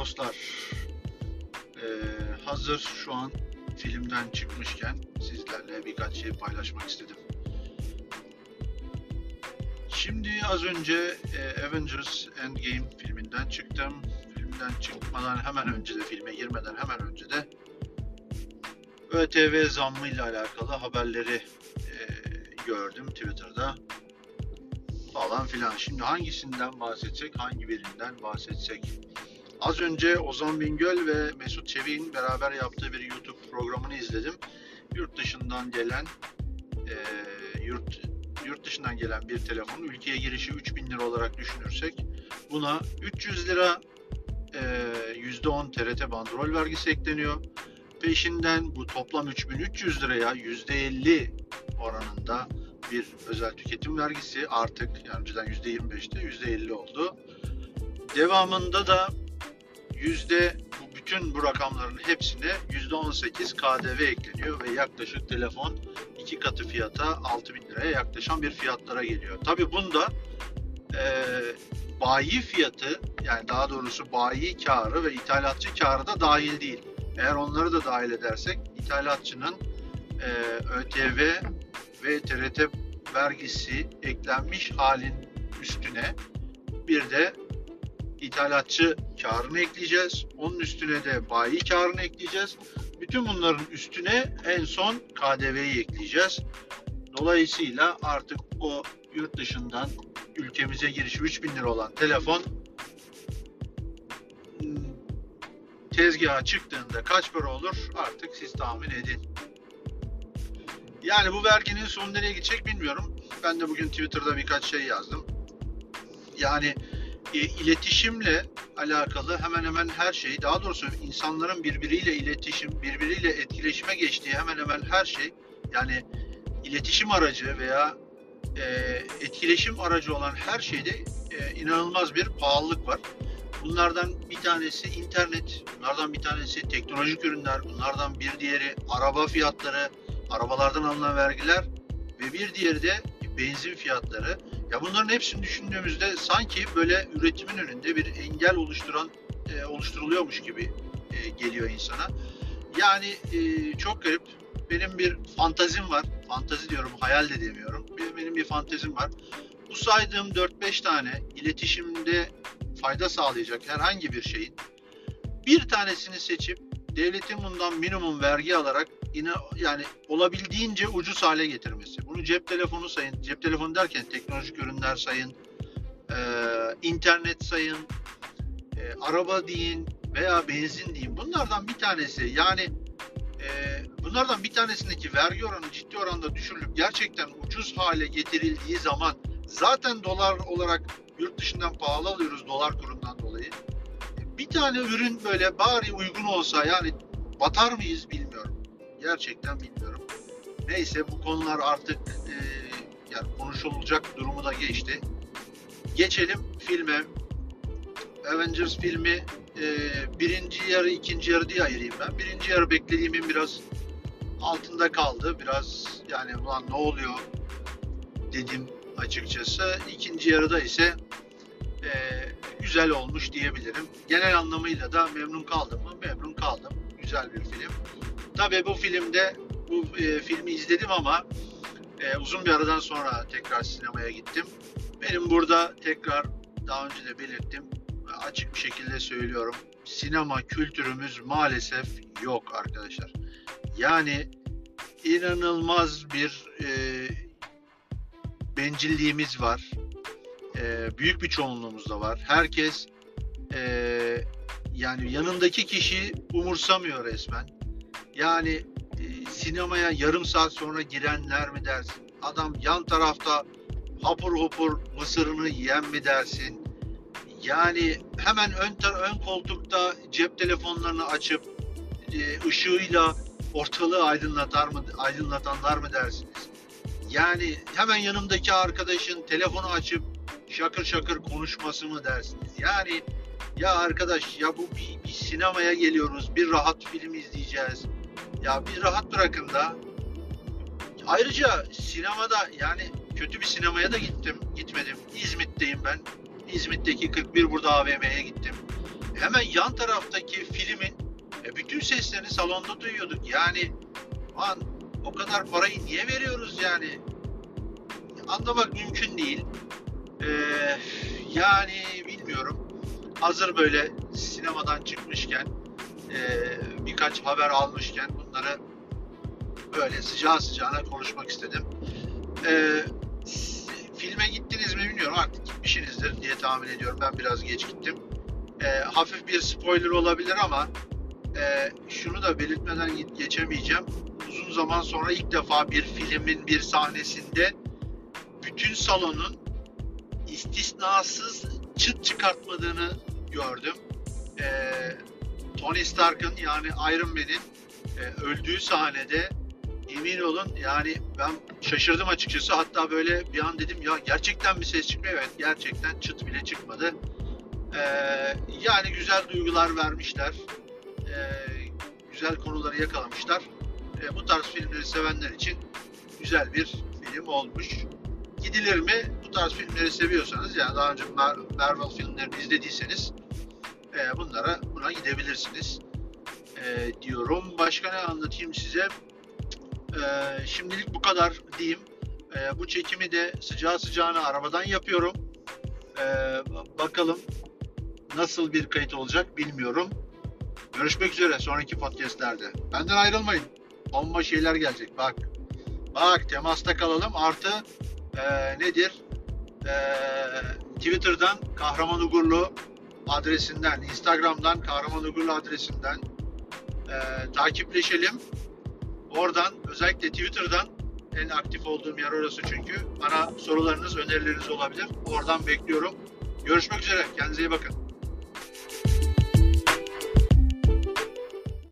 dostlar. Ee, hazır şu an filmden çıkmışken sizlerle birkaç şey paylaşmak istedim. Şimdi az önce e, Avengers Endgame filminden çıktım. Filmden çıkmadan hemen önce de filme girmeden hemen önce de ÖTV zammıyla alakalı haberleri e, gördüm Twitter'da falan filan. Şimdi hangisinden bahsetsek, hangi birinden bahsetsek? Az önce Ozan Bingöl ve Mesut Çevik'in beraber yaptığı bir YouTube programını izledim. Yurt dışından gelen e, yurt yurt dışından gelen bir telefonun ülkeye girişi 3000 lira olarak düşünürsek buna 300 lira e, %10 TRT bandrol vergisi ekleniyor. Peşinden bu toplam 3300 liraya %50 oranında bir özel tüketim vergisi artık yani önceden %25'ti %50 oldu. Devamında da yüzde bu bütün bu rakamların hepsine yüzde 18 KDV ekleniyor ve yaklaşık telefon iki katı fiyata 6000 liraya yaklaşan bir fiyatlara geliyor. Tabi bunda e, bayi fiyatı yani daha doğrusu bayi karı ve ithalatçı karı da dahil değil. Eğer onları da dahil edersek ithalatçının e, ÖTV ve TRT vergisi eklenmiş halin üstüne bir de ithalatçı karını ekleyeceğiz. Onun üstüne de bayi karını ekleyeceğiz. Bütün bunların üstüne en son KDV'yi ekleyeceğiz. Dolayısıyla artık o yurt dışından ülkemize girişi 3000 lira olan telefon tezgaha çıktığında kaç para olur artık siz tahmin edin. Yani bu verginin sonu nereye gidecek bilmiyorum. Ben de bugün Twitter'da birkaç şey yazdım. Yani e, iletişimle alakalı hemen hemen her şey, daha doğrusu insanların birbiriyle iletişim, birbiriyle etkileşime geçtiği hemen hemen her şey, yani iletişim aracı veya e, etkileşim aracı olan her şeyde e, inanılmaz bir pahalılık var. Bunlardan bir tanesi internet, bunlardan bir tanesi teknolojik ürünler, bunlardan bir diğeri araba fiyatları, arabalardan alınan vergiler ve bir diğeri de benzin fiyatları. Ya bunların hepsini düşündüğümüzde sanki böyle üretimin önünde bir engel oluşturan e, oluşturuluyormuş gibi e, geliyor insana. Yani e, çok garip. Benim bir fantazim var. Fantazi diyorum, hayal de demiyorum. Benim, benim bir fantezim var. Bu saydığım 4-5 tane iletişimde fayda sağlayacak herhangi bir şeyin bir tanesini seçip devletin bundan minimum vergi alarak yine yani olabildiğince ucuz hale getirmesi. Bunu cep telefonu sayın, cep telefonu derken teknolojik ürünler sayın, e, internet sayın, e, araba deyin veya benzin deyin. Bunlardan bir tanesi yani e, bunlardan bir tanesindeki vergi oranı ciddi oranda düşürülüp gerçekten ucuz hale getirildiği zaman zaten dolar olarak yurt dışından pahalı alıyoruz dolar kurundan dolayı. Tane ürün böyle bari uygun olsa yani batar mıyız bilmiyorum. Gerçekten bilmiyorum. Neyse bu konular artık e, yani konuşulacak durumu da geçti. Geçelim filme. Avengers filmi e, birinci yarı ikinci yarı diye ayırayım ben. Birinci yarı beklediğimin biraz altında kaldı. Biraz yani ulan ne oluyor dedim açıkçası. İkinci yarıda ise güzel olmuş diyebilirim. Genel anlamıyla da memnun kaldım mı? Memnun kaldım. Güzel bir film. Tabii bu filmde bu e, filmi izledim ama e, uzun bir aradan sonra tekrar sinemaya gittim. Benim burada tekrar daha önce de belirttim açık bir şekilde söylüyorum. Sinema kültürümüz maalesef yok arkadaşlar. Yani inanılmaz bir e, bencilliğimiz var. E, büyük bir çoğunluğumuz da var. Herkes e, yani yanındaki kişi umursamıyor resmen. Yani e, sinemaya yarım saat sonra girenler mi dersin? Adam yan tarafta hapur hapur mısırını yiyen mi dersin? Yani hemen ön ön koltukta cep telefonlarını açıp e, ışığıyla ortalığı aydınlatar mı aydınlatanlar mı dersiniz? Yani hemen yanımdaki arkadaşın telefonu açıp şakır şakır konuşması mı dersiniz? Yani ya arkadaş ya bu bir, bir sinemaya geliyoruz, bir rahat film izleyeceğiz. Ya bir rahat bırakın da. Ayrıca sinemada yani kötü bir sinemaya da gittim, gitmedim. İzmit'teyim ben. İzmit'teki 41 burada AVM'ye gittim. hemen yan taraftaki filmin e, bütün seslerini salonda duyuyorduk. Yani an o kadar parayı niye veriyoruz yani? Anlamak mümkün değil. Ee, yani bilmiyorum. Hazır böyle sinemadan çıkmışken e, birkaç haber almışken bunları böyle sıcağı sıcağına konuşmak istedim. Ee, filme gittiniz mi bilmiyorum artık gitmişsinizdir diye tahmin ediyorum. Ben biraz geç gittim. Ee, hafif bir spoiler olabilir ama e, şunu da belirtmeden ge- geçemeyeceğim. Uzun zaman sonra ilk defa bir filmin bir sahnesinde bütün salonun istisnasız çıt çıkartmadığını gördüm. Ee, Tony Stark'ın yani Iron Man'in e, öldüğü sahnede emin olun yani ben şaşırdım açıkçası. Hatta böyle bir an dedim ya gerçekten bir ses çıkmıyor. Evet gerçekten çıt bile çıkmadı. Ee, yani güzel duygular vermişler. Ee, güzel konuları yakalamışlar. Ee, bu tarz filmleri sevenler için güzel bir film olmuş. Gidilir mi? Bu tarz filmleri seviyorsanız yani daha önce Mar- Marvel filmlerini izlediyseniz e, bunlara buna gidebilirsiniz e, diyorum. Başka ne anlatayım size? E, şimdilik bu kadar diyeyim. E, bu çekimi de sıcağı sıcağına arabadan yapıyorum. E, bakalım nasıl bir kayıt olacak bilmiyorum. Görüşmek üzere sonraki podcastlerde. Benden ayrılmayın. Bomba şeyler gelecek. Bak. Bak temasta kalalım. Artı e, nedir? E, Twitter'dan Kahraman Ugurlu adresinden, Instagram'dan Kahraman Ugurlu adresinden e, takipleşelim. Oradan özellikle Twitter'dan en aktif olduğum yer orası çünkü. Bana sorularınız, önerileriniz olabilir. Oradan bekliyorum. Görüşmek üzere. Kendinize iyi bakın.